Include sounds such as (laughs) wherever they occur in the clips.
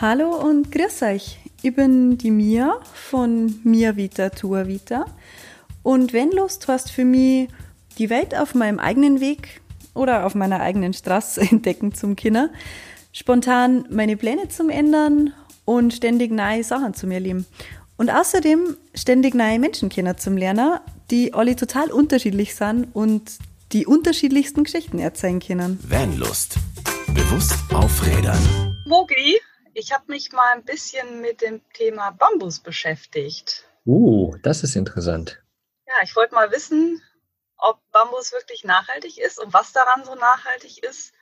Hallo und grüß euch. Ich bin die Mia von Mia Vita Tua Vita. Und wenn Lust hast für mich, die Welt auf meinem eigenen Weg oder auf meiner eigenen Straße (laughs) entdecken zum Kinder, spontan meine Pläne zum ändern und ständig neue Sachen zu mir lieben. Und außerdem ständig neue Menschenkinder zum Lernen, die alle total unterschiedlich sind und die unterschiedlichsten Geschichten erzählen können. Vanlust. Bewusst aufrädern. Mogi, ich habe mich mal ein bisschen mit dem Thema Bambus beschäftigt. Uh, das ist interessant. Ja, ich wollte mal wissen, ob Bambus wirklich nachhaltig ist und was daran so nachhaltig ist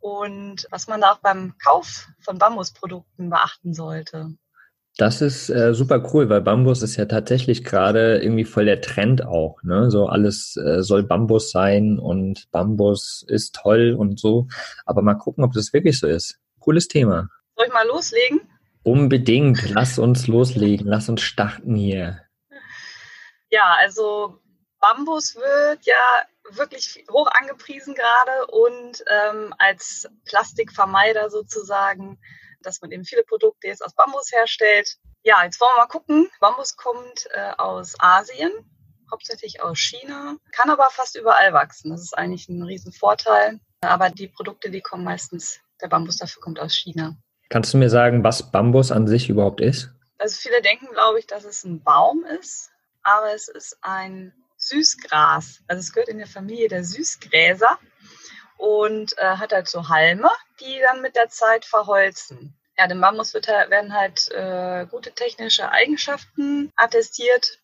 und was man da auch beim Kauf von Bambusprodukten beachten sollte. Das ist äh, super cool, weil Bambus ist ja tatsächlich gerade irgendwie voll der Trend auch. Ne? So alles äh, soll Bambus sein und Bambus ist toll und so. Aber mal gucken, ob das wirklich so ist. Cooles Thema. Soll ich mal loslegen? Unbedingt. Lass uns loslegen. Lass uns starten hier. Ja, also Bambus wird ja wirklich hoch angepriesen gerade und ähm, als Plastikvermeider sozusagen, dass man eben viele Produkte jetzt aus Bambus herstellt. Ja, jetzt wollen wir mal gucken. Bambus kommt äh, aus Asien, hauptsächlich aus China, kann aber fast überall wachsen. Das ist eigentlich ein Riesenvorteil. Aber die Produkte, die kommen meistens, der Bambus dafür kommt aus China. Kannst du mir sagen, was Bambus an sich überhaupt ist? Also viele denken, glaube ich, dass es ein Baum ist, aber es ist ein Süßgras. Also es gehört in der Familie der Süßgräser und äh, hat halt so Halme, die dann mit der Zeit verholzen. Ja, dem Bambus wird, werden halt äh, gute technische Eigenschaften attestiert.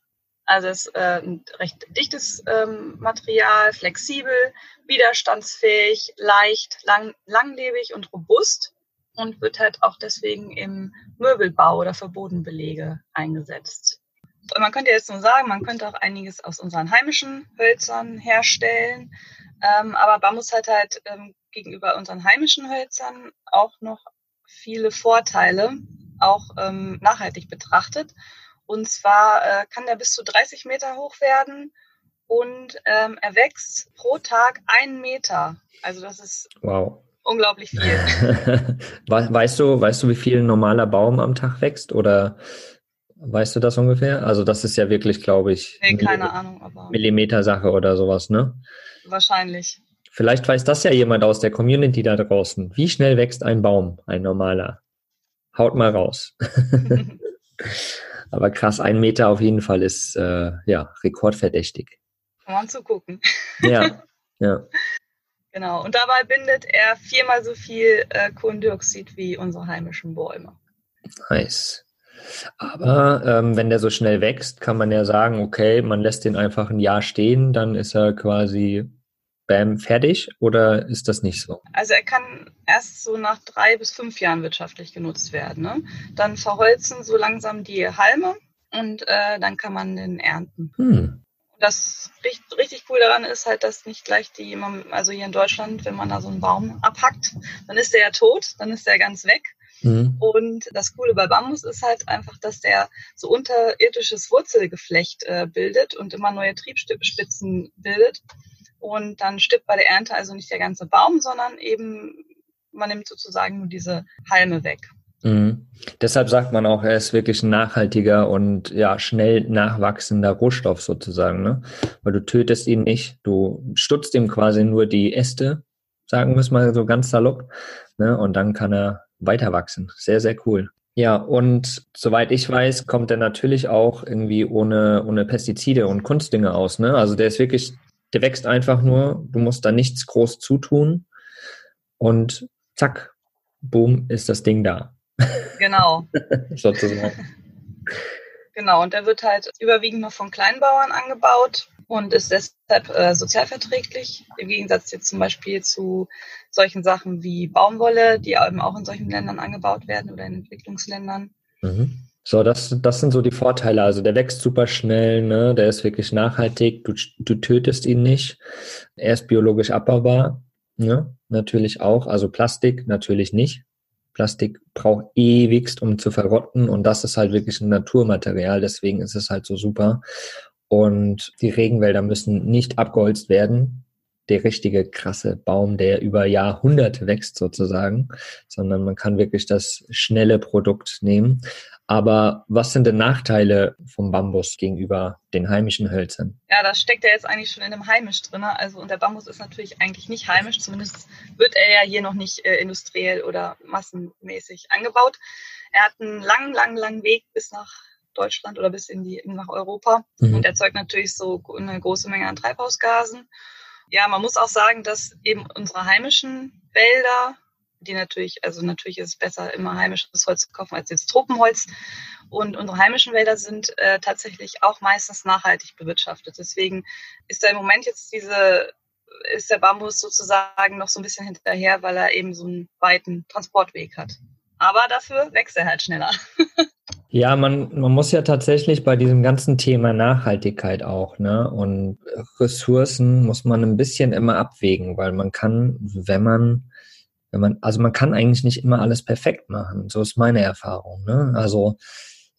Also es ist äh, ein recht dichtes ähm, Material, flexibel, widerstandsfähig, leicht, lang, langlebig und robust und wird halt auch deswegen im Möbelbau oder für Bodenbelege eingesetzt. Man könnte jetzt nur sagen, man könnte auch einiges aus unseren heimischen Hölzern herstellen, ähm, aber Bambus hat halt ähm, gegenüber unseren heimischen Hölzern auch noch viele Vorteile, auch ähm, nachhaltig betrachtet. Und zwar äh, kann der bis zu 30 Meter hoch werden und ähm, er wächst pro Tag einen Meter. Also das ist wow unglaublich viel. (laughs) weißt du, weißt du, wie viel ein normaler Baum am Tag wächst oder weißt du das ungefähr? Also das ist ja wirklich, glaube ich, nee, keine Ahnung, aber Millimeter-Sache oder sowas, ne? Wahrscheinlich. Vielleicht weiß das ja jemand aus der Community da draußen. Wie schnell wächst ein Baum, ein normaler? Haut mal raus. (laughs) aber krass, ein Meter auf jeden Fall ist äh, ja rekordverdächtig. Kann man zugucken. ja, (laughs) ja. Genau. Und dabei bindet er viermal so viel äh, Kohlendioxid wie unsere heimischen Bäume. Nice. Aber ähm, wenn der so schnell wächst, kann man ja sagen, okay, man lässt den einfach ein Jahr stehen, dann ist er quasi bam, fertig oder ist das nicht so? Also er kann erst so nach drei bis fünf Jahren wirtschaftlich genutzt werden. Ne? Dann verholzen so langsam die Halme und äh, dann kann man den ernten. Hm das richtig, cool daran ist halt, dass nicht gleich die, also hier in Deutschland, wenn man da so einen Baum abhackt, dann ist der ja tot, dann ist der ganz weg. Mhm. Und das Coole bei Bambus ist halt einfach, dass der so unterirdisches Wurzelgeflecht äh, bildet und immer neue Triebspitzen bildet. Und dann stirbt bei der Ernte also nicht der ganze Baum, sondern eben man nimmt sozusagen nur diese Halme weg. Mhm. Deshalb sagt man auch, er ist wirklich ein nachhaltiger und ja, schnell nachwachsender Rohstoff sozusagen, ne? Weil du tötest ihn nicht, du stutzt ihm quasi nur die Äste, sagen wir es mal so ganz salopp, ne? Und dann kann er weiter wachsen. Sehr, sehr cool. Ja, und soweit ich weiß, kommt er natürlich auch irgendwie ohne, ohne Pestizide und Kunstdinge aus, ne? Also der ist wirklich, der wächst einfach nur, du musst da nichts groß zutun und zack, boom, ist das Ding da. Genau. (laughs) Sozusagen. Genau, und der wird halt überwiegend noch von Kleinbauern angebaut und ist deshalb äh, sozialverträglich, im Gegensatz jetzt zum Beispiel zu solchen Sachen wie Baumwolle, die eben auch in solchen Ländern angebaut werden oder in Entwicklungsländern. Mhm. So, das, das sind so die Vorteile. Also der wächst super schnell, ne? der ist wirklich nachhaltig, du, du tötest ihn nicht, er ist biologisch abbaubar, ne? natürlich auch, also Plastik natürlich nicht, Plastik braucht ewigst, um zu verrotten und das ist halt wirklich ein Naturmaterial, deswegen ist es halt so super. Und die Regenwälder müssen nicht abgeholzt werden. der richtige krasse Baum, der über Jahrhunderte wächst sozusagen, sondern man kann wirklich das schnelle Produkt nehmen. Aber was sind denn Nachteile vom Bambus gegenüber den heimischen Hölzern? Ja, das steckt ja jetzt eigentlich schon in dem heimisch drin. Also und der Bambus ist natürlich eigentlich nicht heimisch, zumindest wird er ja hier noch nicht äh, industriell oder massenmäßig angebaut. Er hat einen langen, langen, langen Weg bis nach Deutschland oder bis in die nach Europa mhm. und erzeugt natürlich so eine große Menge an Treibhausgasen. Ja, man muss auch sagen, dass eben unsere heimischen Wälder die natürlich, also natürlich ist es besser, immer heimisches Holz zu kaufen als jetzt Tropenholz. Und unsere heimischen Wälder sind äh, tatsächlich auch meistens nachhaltig bewirtschaftet. Deswegen ist da im Moment jetzt diese, ist der Bambus sozusagen noch so ein bisschen hinterher, weil er eben so einen weiten Transportweg hat. Aber dafür wächst er halt schneller. (laughs) Ja, man, man muss ja tatsächlich bei diesem ganzen Thema Nachhaltigkeit auch, ne? Und Ressourcen muss man ein bisschen immer abwägen, weil man kann, wenn man wenn man, also man kann eigentlich nicht immer alles perfekt machen. So ist meine Erfahrung. Ne? Also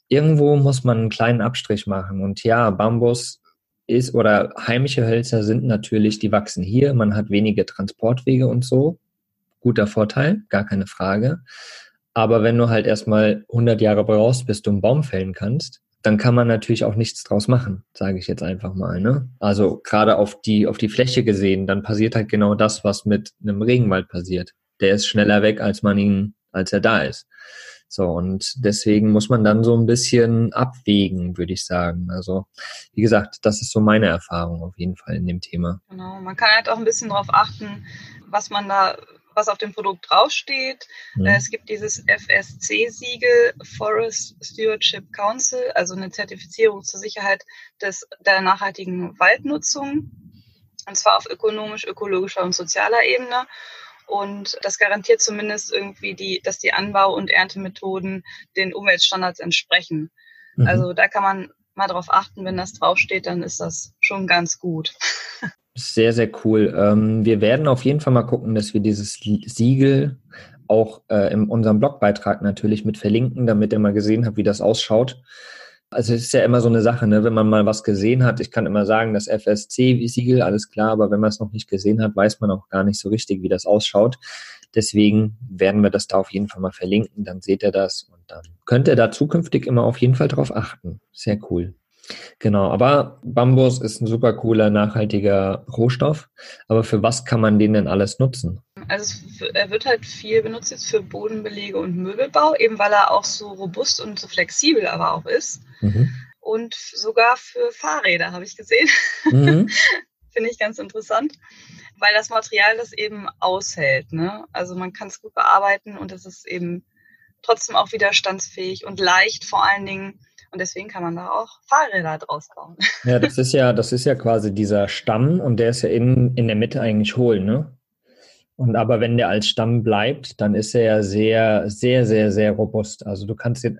irgendwo muss man einen kleinen Abstrich machen. Und ja, Bambus ist oder heimische Hölzer sind natürlich, die wachsen hier. Man hat wenige Transportwege und so. Guter Vorteil, gar keine Frage. Aber wenn du halt erstmal 100 Jahre brauchst, bis du einen Baum fällen kannst, dann kann man natürlich auch nichts draus machen, sage ich jetzt einfach mal. Ne? Also gerade auf die, auf die Fläche gesehen, dann passiert halt genau das, was mit einem Regenwald passiert der ist schneller weg, als man ihn, als er da ist. So, und deswegen muss man dann so ein bisschen abwägen, würde ich sagen. Also, wie gesagt, das ist so meine Erfahrung auf jeden Fall in dem Thema. Genau, man kann halt auch ein bisschen darauf achten, was man da, was auf dem Produkt draufsteht. Mhm. Es gibt dieses FSC-Siegel, Forest Stewardship Council, also eine Zertifizierung zur Sicherheit des, der nachhaltigen Waldnutzung. Und zwar auf ökonomisch, ökologischer und sozialer Ebene. Und das garantiert zumindest irgendwie die, dass die Anbau- und Erntemethoden den Umweltstandards entsprechen. Mhm. Also da kann man mal drauf achten, wenn das draufsteht, dann ist das schon ganz gut. Sehr, sehr cool. Ähm, wir werden auf jeden Fall mal gucken, dass wir dieses Siegel auch äh, in unserem Blogbeitrag natürlich mit verlinken, damit ihr mal gesehen habt, wie das ausschaut. Also es ist ja immer so eine Sache, ne? wenn man mal was gesehen hat. Ich kann immer sagen, das FSC-Siegel, alles klar, aber wenn man es noch nicht gesehen hat, weiß man auch gar nicht so richtig, wie das ausschaut. Deswegen werden wir das da auf jeden Fall mal verlinken, dann seht ihr das und dann könnt ihr da zukünftig immer auf jeden Fall drauf achten. Sehr cool. Genau, aber Bambus ist ein super cooler, nachhaltiger Rohstoff. Aber für was kann man den denn alles nutzen? Also er wird halt viel benutzt jetzt für Bodenbelege und Möbelbau, eben weil er auch so robust und so flexibel aber auch ist. Mhm. Und sogar für Fahrräder habe ich gesehen. Mhm. (laughs) Finde ich ganz interessant, weil das Material das eben aushält. Ne? Also man kann es gut bearbeiten und es ist eben trotzdem auch widerstandsfähig und leicht vor allen Dingen und deswegen kann man da auch Fahrräder draus bauen. (laughs) Ja, das ist ja, das ist ja quasi dieser Stamm und der ist ja in, in der Mitte eigentlich hohl, ne? Und aber wenn der als Stamm bleibt, dann ist er ja sehr, sehr, sehr, sehr robust. Also du kannst jetzt,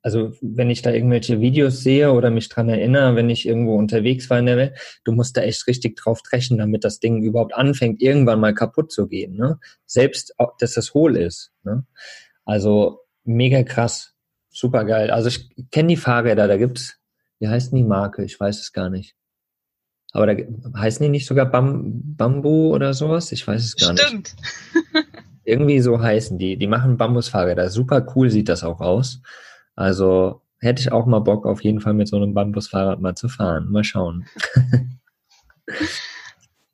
also wenn ich da irgendwelche Videos sehe oder mich dran erinnere, wenn ich irgendwo unterwegs war in der Welt, du musst da echt richtig drauf trechen, damit das Ding überhaupt anfängt, irgendwann mal kaputt zu gehen. Ne? Selbst, dass das hohl ist. Ne? Also mega krass. Super geil. Also ich kenne die Fahrräder, da gibt's, wie heißt die Marke? Ich weiß es gar nicht. Aber da heißen die nicht sogar Bam, Bambu oder sowas? Ich weiß es gar Stimmt. nicht. Stimmt. (laughs) Irgendwie so heißen die. Die machen Bambusfahrräder. Super cool sieht das auch aus. Also hätte ich auch mal Bock, auf jeden Fall mit so einem Bambusfahrrad mal zu fahren. Mal schauen. (laughs)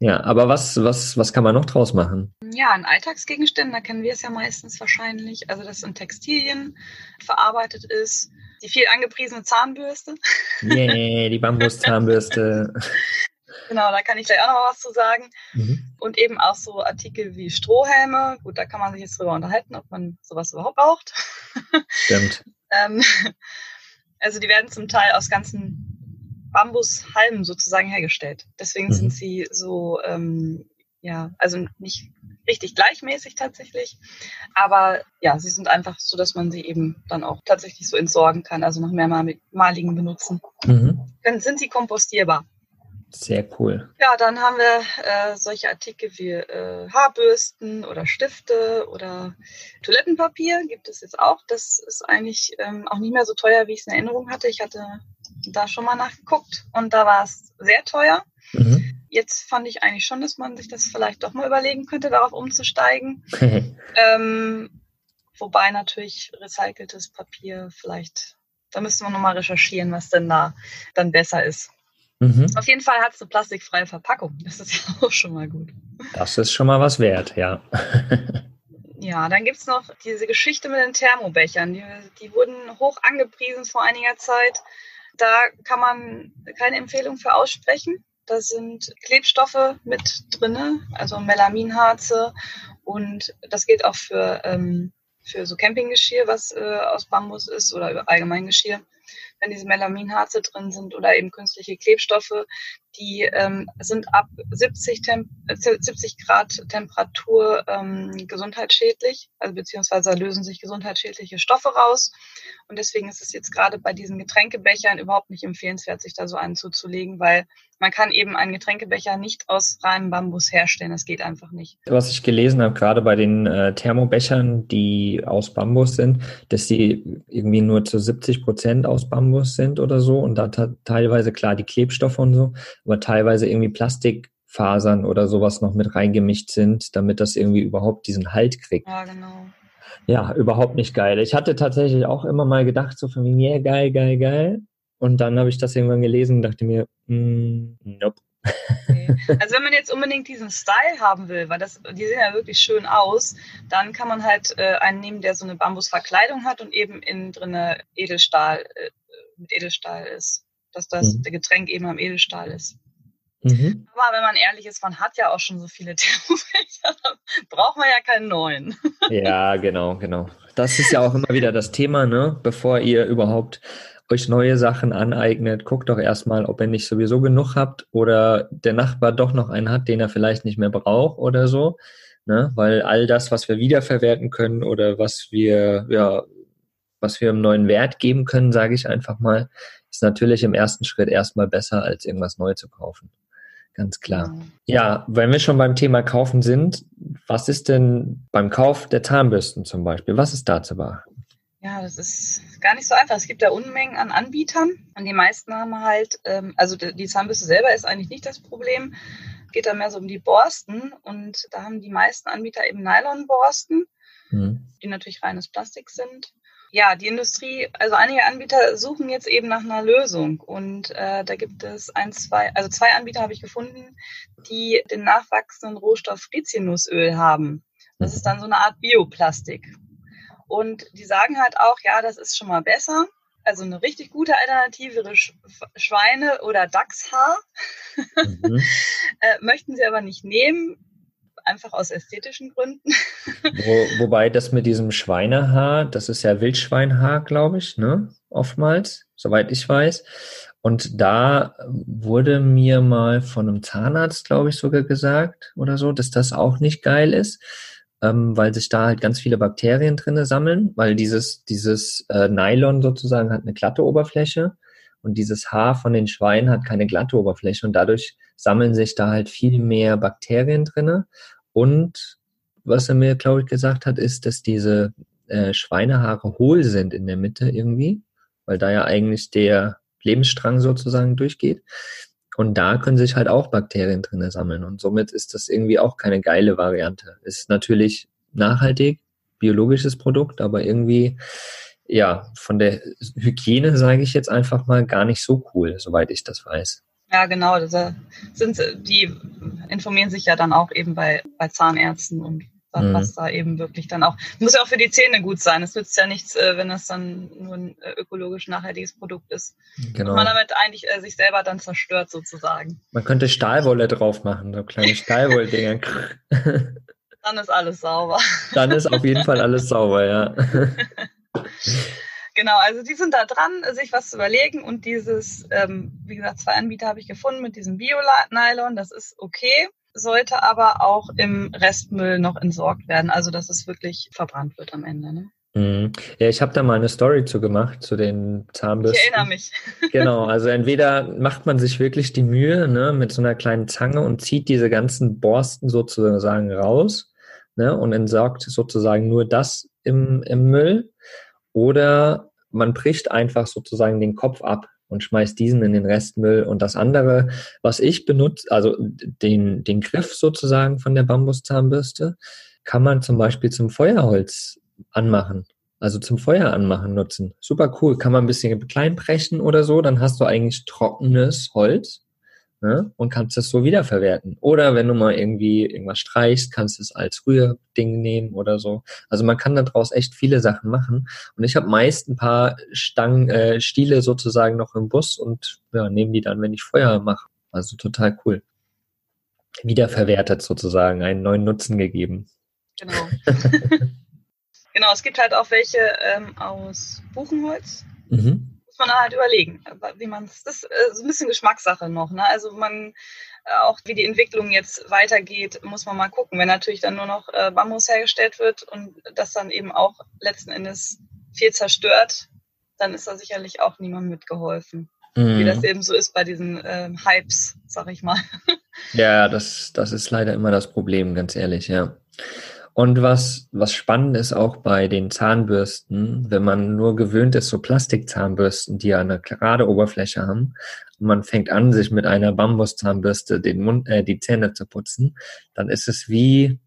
Ja, aber was, was, was kann man noch draus machen? Ja, an Alltagsgegenständen, da kennen wir es ja meistens wahrscheinlich. Also, dass in Textilien verarbeitet ist. Die viel angepriesene Zahnbürste. Yeah, die Bambuszahnbürste. (laughs) genau, da kann ich gleich auch noch was zu sagen. Mhm. Und eben auch so Artikel wie Strohhelme. Gut, da kann man sich jetzt drüber unterhalten, ob man sowas überhaupt braucht. Stimmt. (laughs) ähm, (laughs) also, die werden zum Teil aus ganzen Bambushalmen sozusagen hergestellt. Deswegen mhm. sind sie so, ähm, ja, also nicht richtig gleichmäßig tatsächlich. Aber ja, sie sind einfach so, dass man sie eben dann auch tatsächlich so entsorgen kann, also nach mehrmaligen Benutzen. Mhm. Dann sind sie kompostierbar. Sehr cool. Ja, dann haben wir äh, solche Artikel wie äh, Haarbürsten oder Stifte oder Toilettenpapier gibt es jetzt auch. Das ist eigentlich ähm, auch nicht mehr so teuer, wie ich es in Erinnerung hatte. Ich hatte da schon mal nachgeguckt und da war es sehr teuer. Mhm. jetzt fand ich eigentlich schon, dass man sich das vielleicht doch mal überlegen könnte, darauf umzusteigen. (laughs) ähm, wobei natürlich recyceltes Papier vielleicht, da müsste man nochmal recherchieren, was denn da dann besser ist. Mhm. Auf jeden Fall hat es eine plastikfreie Verpackung. Das ist ja auch schon mal gut. Das ist schon mal was wert, ja. (laughs) ja, dann gibt es noch diese Geschichte mit den Thermobechern. Die, die wurden hoch angepriesen vor einiger Zeit. Da kann man keine Empfehlung für aussprechen. Da sind Klebstoffe mit drin, also Melaminharze. Und das gilt auch für, ähm, für so Campinggeschirr, was äh, aus Bambus ist oder allgemein Geschirr wenn diese Melaminharze drin sind oder eben künstliche Klebstoffe, die ähm, sind ab 70, Temp 70 Grad Temperatur ähm, gesundheitsschädlich, also beziehungsweise lösen sich gesundheitsschädliche Stoffe raus. Und deswegen ist es jetzt gerade bei diesen Getränkebechern überhaupt nicht empfehlenswert, sich da so einen zuzulegen, weil man kann eben einen Getränkebecher nicht aus reinem Bambus herstellen. Das geht einfach nicht. Was ich gelesen habe, gerade bei den äh, Thermobechern, die aus Bambus sind, dass die irgendwie nur zu 70 Prozent aus Bambus sind oder so und da teilweise klar die Klebstoffe und so, aber teilweise irgendwie Plastikfasern oder sowas noch mit reingemischt sind, damit das irgendwie überhaupt diesen Halt kriegt. Ja, genau. Ja, überhaupt nicht geil. Ich hatte tatsächlich auch immer mal gedacht, so von mir, yeah, geil, geil, geil. Und dann habe ich das irgendwann gelesen und dachte mir, mm, nope. Okay. (laughs) Also wenn man jetzt unbedingt diesen Style haben will, weil das, die sehen ja wirklich schön aus, dann kann man halt äh, einen nehmen, der so eine Bambusverkleidung hat und eben innen drin Edelstahl, äh, mit Edelstahl ist. Dass das mhm. Getränk eben am Edelstahl ist. Mhm. Aber wenn man ehrlich ist, man hat ja auch schon so viele (laughs) Thermobecher, dann braucht man ja keinen neuen. ja, genau, genau. Das ist ja auch immer wieder das Thema, ne? Bevor ihr überhaupt euch neue Sachen aneignet, guckt doch erstmal, ob ihr nicht sowieso genug habt oder der Nachbar doch noch einen hat, den er vielleicht nicht mehr braucht oder so. Ne? Weil all das, was wir wiederverwerten können oder was wir, ja, was wir einem neuen Wert geben können, sage ich einfach mal, ist natürlich im ersten Schritt erstmal besser, als irgendwas neu zu kaufen. Ganz klar. Ja, wenn wir schon beim Thema Kaufen sind, was ist denn beim Kauf der Zahnbürsten zum Beispiel? Was ist da zu beachten? Ja, das ist gar nicht so einfach. Es gibt ja Unmengen an Anbietern und die meisten haben halt, ähm, also die Zahnbürste selber ist eigentlich nicht das Problem. Es geht da mehr so um die Borsten und da haben die meisten Anbieter eben Nylonborsten, mhm. die natürlich reines Plastik sind. Ja, die Industrie, also einige Anbieter suchen jetzt eben nach einer Lösung und äh, da gibt es ein, zwei, also zwei Anbieter habe ich gefunden, die den nachwachsenden Rohstoff Rizinusöl haben. Das ist dann so eine Art Bioplastik. Und die sagen halt auch, ja, das ist schon mal besser. Also eine richtig gute Alternative wäre Schweine- oder Dachshaar. Mhm. (laughs) äh, möchten sie aber nicht nehmen, einfach aus ästhetischen Gründen. (laughs) Wo, wobei das mit diesem Schweinehaar, das ist ja Wildschweinhaar, glaube ich, ne? Oftmals, soweit ich weiß. Und da wurde mir mal von einem Zahnarzt, glaube ich, sogar gesagt oder so, dass das auch nicht geil ist ähm, weil sich da halt ganz viele Bakterien drinne sammeln, weil dieses, dieses äh, Nylon sozusagen hat eine glatte Oberfläche und dieses Haar von den Schweinen hat keine glatte Oberfläche und dadurch sammeln sich da halt viel mehr Bakterien drinne. Und was er mir, glaube ich, gesagt hat, ist, dass diese äh, Schweinehaare hohl sind in der Mitte irgendwie, weil da ja eigentlich der Lebensstrang sozusagen durchgeht. Und da können sich halt auch Bakterien drin sammeln. Und somit ist das irgendwie auch keine geile Variante. Ist natürlich nachhaltig, biologisches Produkt, aber irgendwie, ja, von der Hygiene sage ich jetzt einfach mal gar nicht so cool, soweit ich das weiß. Ja, genau. Sind, die informieren sich ja dann auch eben bei, bei Zahnärzten und mhm. was da eben wirklich dann auch, muss ja auch für die Zähne gut sein. Es nützt ja nichts, äh, wenn das dann nur ein äh, ökologisch nachhaltiges Produkt ist. Genau. Und man damit eigentlich äh, sich selber dann zerstört sozusagen. Man könnte Stahlwolle drauf machen, so kleine Stahlwolldinger. (laughs) dann ist alles sauber. dann ist auf jeden Fall alles sauber, ja. (laughs) Genau, also die sind da dran, sich was zu überlegen und dieses, ähm, wie gesagt, zwei Anbieter habe ich gefunden mit diesem Bio-Nylon, das ist okay sollte aber auch im Restmüll noch entsorgt werden, also dass es wirklich verbrannt wird am Ende. Ne? Mhm. Ja, ich habe da mal eine Story zu gemacht, zu den Zahnbürsten. Ich erinnere mich. (laughs) genau, also entweder macht man sich wirklich die Mühe ne, mit so einer kleinen Zange und zieht diese ganzen Borsten sozusagen raus ne, und entsorgt sozusagen nur das im, im Müll. Oder man bricht einfach sozusagen den Kopf ab und schmeiß diesen in den Restmüll und das andere, was ich benutze, also den, den Griff sozusagen von der Bambuszahnbürste, kann man zum Beispiel zum Feuerholz anmachen. Also zum Feuer anmachen nutzen. Super cool. Kann man ein bisschen klein brechen oder so, dann hast du eigentlich trockenes Holz ne? und kannst das so wiederverwerten. Oder wenn du mal irgendwie irgendwas streichst, kannst du es als Rührding nehmen oder so. Also man kann daraus echt viele Sachen machen. Und ich habe meist ein paar Stangen, äh, Stiele sozusagen noch im Bus und ja, nehme die dann, wenn ich Feuer mache. Also total cool. Wiederverwertet sozusagen, einen neuen Nutzen gegeben. Genau. (laughs) (laughs) genau, es gibt halt auch welche ähm, aus Buchenholz. Mhm muss man halt überlegen, wie man es. Das ist äh, so ein bisschen Geschmackssache noch. Ne? Also man äh, auch wie die Entwicklung jetzt weitergeht, muss man mal gucken. Wenn natürlich dann nur noch äh, Bambus hergestellt wird und das dann eben auch letzten Endes viel zerstört, dann ist da sicherlich auch niemandem mitgeholfen. Mhm. Wie das eben so ist bei diesen äh, Hypes, sag ich mal. (laughs) Ja, das, das ist leider immer das Problem, ganz ehrlich, ja. Und was, was spannend ist auch bei den Zahnbürsten, wenn man nur gewöhnt ist, so Plastikzahnbürsten, die ja eine gerade Oberfläche haben, und man fängt an, sich mit einer Bambuszahnbürste den Mund, äh, die Zähne zu putzen, dann ist es wie,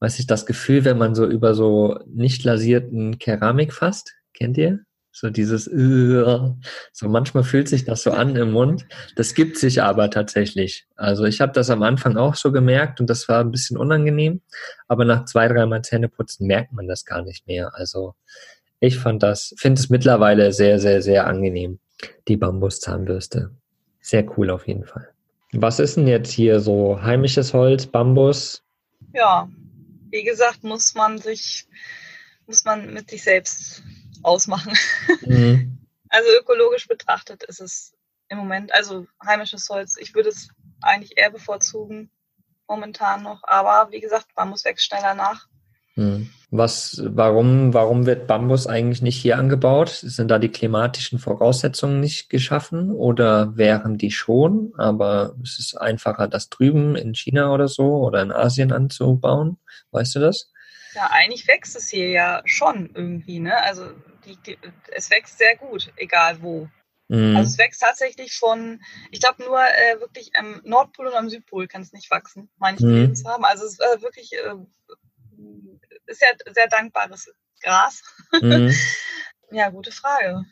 weiß ich, das Gefühl, wenn man so über so nicht lasierten Keramik fasst. Kennt ihr? So dieses, so manchmal fühlt sich das so an im Mund. Das gibt sich aber tatsächlich. Also ich habe das am Anfang auch so gemerkt und das war ein bisschen unangenehm. Aber nach zwei, dreimal Zähneputzen merkt man das gar nicht mehr. Also ich fand das, finde es mittlerweile sehr, sehr, sehr angenehm, die Bambuszahnbürste. Sehr cool auf jeden Fall. Was ist denn jetzt hier so heimisches Holz, Bambus? Ja, wie gesagt, muss man sich, muss man mit sich selbst ausmachen. Mhm. (laughs) Also ökologisch betrachtet ist es im Moment, also heimisches Holz, ich würde es eigentlich eher bevorzugen, momentan noch. Aber wie gesagt, Bambus wächst schneller nach. Mhm. Was, warum, warum wird Bambus eigentlich nicht hier angebaut? Sind da die klimatischen Voraussetzungen nicht geschaffen oder wären die schon? Aber es ist einfacher, das drüben in China oder so oder in Asien anzubauen. Weißt du das? Ja, eigentlich wächst es hier ja schon irgendwie, ne? Also die, die, es wächst sehr gut, egal wo. Mhm. Also es wächst tatsächlich von, ich glaube nur äh, wirklich am Nordpol und am Südpol kann es nicht wachsen, meine ich mhm. zu haben. Also es ist äh, wirklich äh, ja sehr dankbares Gras. Mhm. (laughs) ja, gute Frage.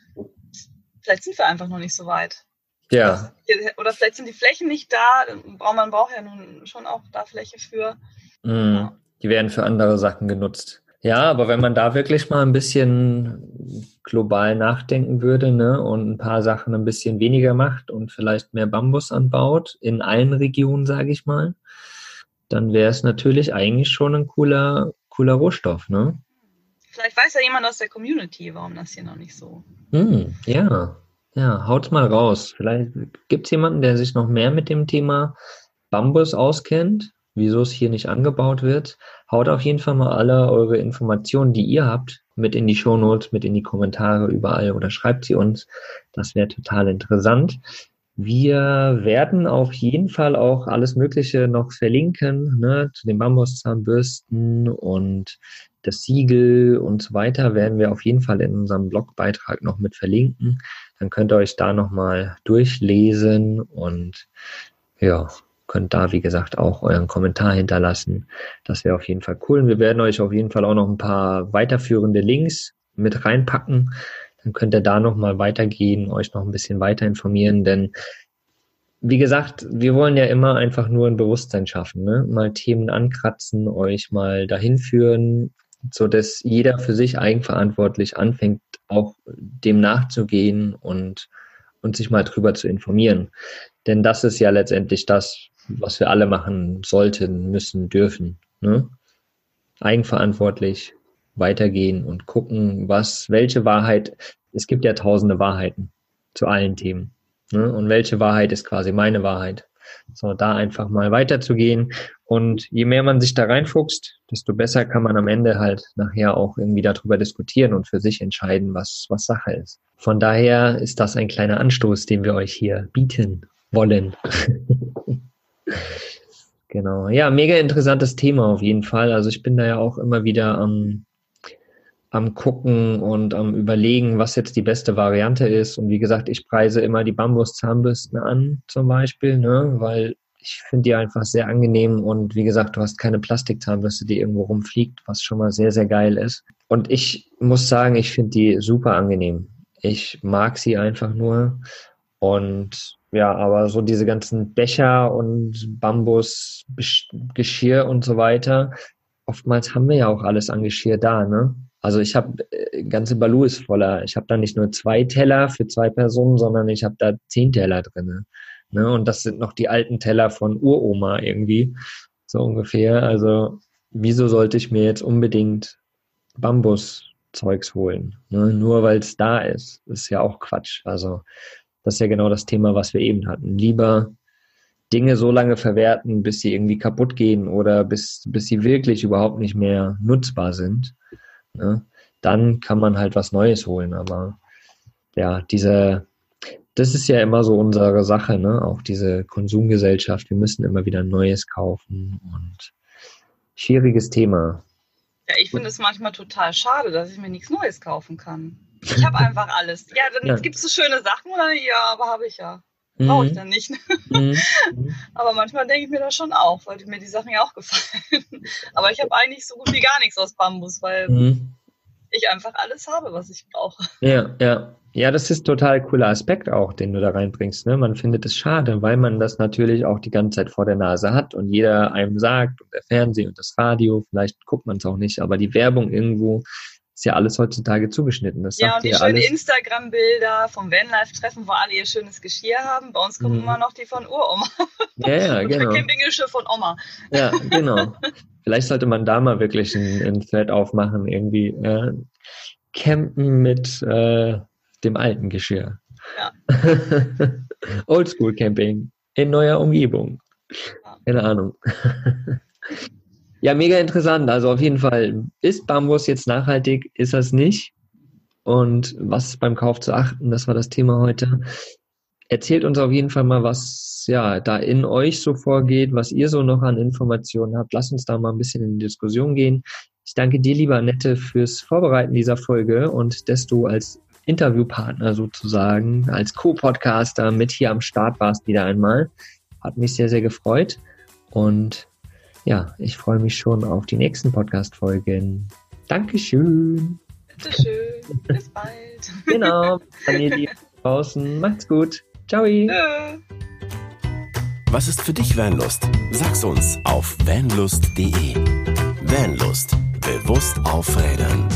Vielleicht sind wir einfach noch nicht so weit. Ja. Oder vielleicht sind die Flächen nicht da. Man braucht ja nun schon auch da Fläche für. Mhm. Ja. Die werden für andere Sachen genutzt. Ja, aber wenn man da wirklich mal ein bisschen global nachdenken würde ne, und ein paar Sachen ein bisschen weniger macht und vielleicht mehr Bambus anbaut, in allen Regionen, sage ich mal, dann wäre es natürlich eigentlich schon ein cooler, cooler Rohstoff. Ne? Vielleicht weiß ja jemand aus der Community, warum das hier noch nicht so. Hm, ja, ja, haut's mal raus. Vielleicht gibt es jemanden, der sich noch mehr mit dem Thema Bambus auskennt wieso es hier nicht angebaut wird. Haut auf jeden Fall mal alle eure Informationen, die ihr habt, mit in die Shownotes, mit in die Kommentare überall oder schreibt sie uns. Das wäre total interessant. Wir werden auf jeden Fall auch alles Mögliche noch verlinken, ne, zu den Bambuszahnbürsten und das Siegel und so weiter werden wir auf jeden Fall in unserem Blogbeitrag noch mit verlinken. Dann könnt ihr euch da nochmal durchlesen und ja, könnt da, wie gesagt, auch euren Kommentar hinterlassen. Das wäre auf jeden Fall cool. Und wir werden euch auf jeden Fall auch noch ein paar weiterführende Links mit reinpacken. Dann könnt ihr da nochmal weitergehen, euch noch ein bisschen weiter informieren, denn wie gesagt, wir wollen ja immer einfach nur ein Bewusstsein schaffen, ne? mal Themen ankratzen, euch mal dahin führen, so dass jeder für sich eigenverantwortlich anfängt, auch dem nachzugehen und, und sich mal drüber zu informieren. Denn das ist ja letztendlich das, was wir alle machen sollten, müssen, dürfen. Ne? Eigenverantwortlich weitergehen und gucken, was, welche Wahrheit, es gibt ja tausende Wahrheiten zu allen Themen. Ne? Und welche Wahrheit ist quasi meine Wahrheit? So, da einfach mal weiterzugehen. Und je mehr man sich da reinfuchst, desto besser kann man am Ende halt nachher auch irgendwie darüber diskutieren und für sich entscheiden, was, was Sache ist. Von daher ist das ein kleiner Anstoß, den wir euch hier bieten wollen. (laughs) Genau. Ja, mega interessantes Thema auf jeden Fall. Also ich bin da ja auch immer wieder am, am gucken und am überlegen, was jetzt die beste Variante ist. Und wie gesagt, ich preise immer die Bambus-Zahnbürsten an, zum Beispiel, ne, weil ich finde die einfach sehr angenehm und wie gesagt, du hast keine Plastikzahnbürste, die irgendwo rumfliegt, was schon mal sehr, sehr geil ist. Und ich muss sagen, ich finde die super angenehm. Ich mag sie einfach nur. Und ja, aber so diese ganzen Becher und Bambus, Geschirr und so weiter, oftmals haben wir ja auch alles an Geschirr da, ne? Also ich habe, äh, ganze Balu ist voller. Ich habe da nicht nur zwei Teller für zwei Personen, sondern ich habe da zehn Teller drinne. Ne? Und das sind noch die alten Teller von Uroma irgendwie, so ungefähr. Also wieso sollte ich mir jetzt unbedingt Bambuszeugs holen? Ne? Nur weil es da ist. Ist ja auch Quatsch. Also das ist ja genau das Thema, was wir eben hatten. Lieber Dinge so lange verwerten, bis sie irgendwie kaputt gehen oder bis, bis sie wirklich überhaupt nicht mehr nutzbar sind. Ne? Dann kann man halt was Neues holen. Aber ja, diese, das ist ja immer so unsere Sache, ne? Auch diese Konsumgesellschaft. Wir müssen immer wieder Neues kaufen und schwieriges Thema. Ja, ich finde es manchmal total schade, dass ich mir nichts Neues kaufen kann. Ich habe einfach alles. Ja, dann ja. gibt es so schöne Sachen oder ja, aber habe ich ja. Brauche ich mhm. dann nicht. Mhm. (laughs) aber manchmal denke ich mir das schon auch, weil mir die Sachen ja auch gefallen. (laughs) aber ich habe eigentlich so gut wie gar nichts aus Bambus, weil mhm. ich einfach alles habe, was ich brauche. Ja, ja. Ja, das ist total cooler Aspekt auch, den du da reinbringst. Ne? Man findet es schade, weil man das natürlich auch die ganze Zeit vor der Nase hat und jeder einem sagt und der Fernseher und das Radio, vielleicht guckt man es auch nicht, aber die Werbung irgendwo ist ja alles heutzutage zugeschnitten. Das ja, und die schönen Instagram-Bilder vom Vanlife-Treffen, wo alle ihr schönes Geschirr haben. Bei uns kommen mhm. immer noch die von Uroma. (laughs) Ja, ja, genau. Campinggeschirr von Oma. Ja, genau. (laughs) Vielleicht sollte man da mal wirklich ein, ein Thread aufmachen, irgendwie äh, campen mit äh, dem alten Geschirr. Ja. (laughs) Oldschool Camping in neuer Umgebung. Ja. Keine Ahnung. Ja, mega interessant. Also auf jeden Fall, ist Bambus jetzt nachhaltig? Ist das nicht? Und was beim Kauf zu achten? Das war das Thema heute. Erzählt uns auf jeden Fall mal, was ja da in euch so vorgeht, was ihr so noch an Informationen habt. Lasst uns da mal ein bisschen in die Diskussion gehen. Ich danke dir, lieber Annette, fürs Vorbereiten dieser Folge und dass du als Interviewpartner sozusagen, als Co-Podcaster mit hier am Start warst wieder einmal. Hat mich sehr, sehr gefreut. Und ja, ich freue mich schon auf die nächsten Podcast-Folgen. Dankeschön. Bitteschön. Bis bald. (laughs) genau. Dann ihr die (laughs) draußen. Macht's gut. Ciao. Was ist für dich Vanlust? Sag's uns auf vanlust.de. Vanlust. Bewusst aufrädern.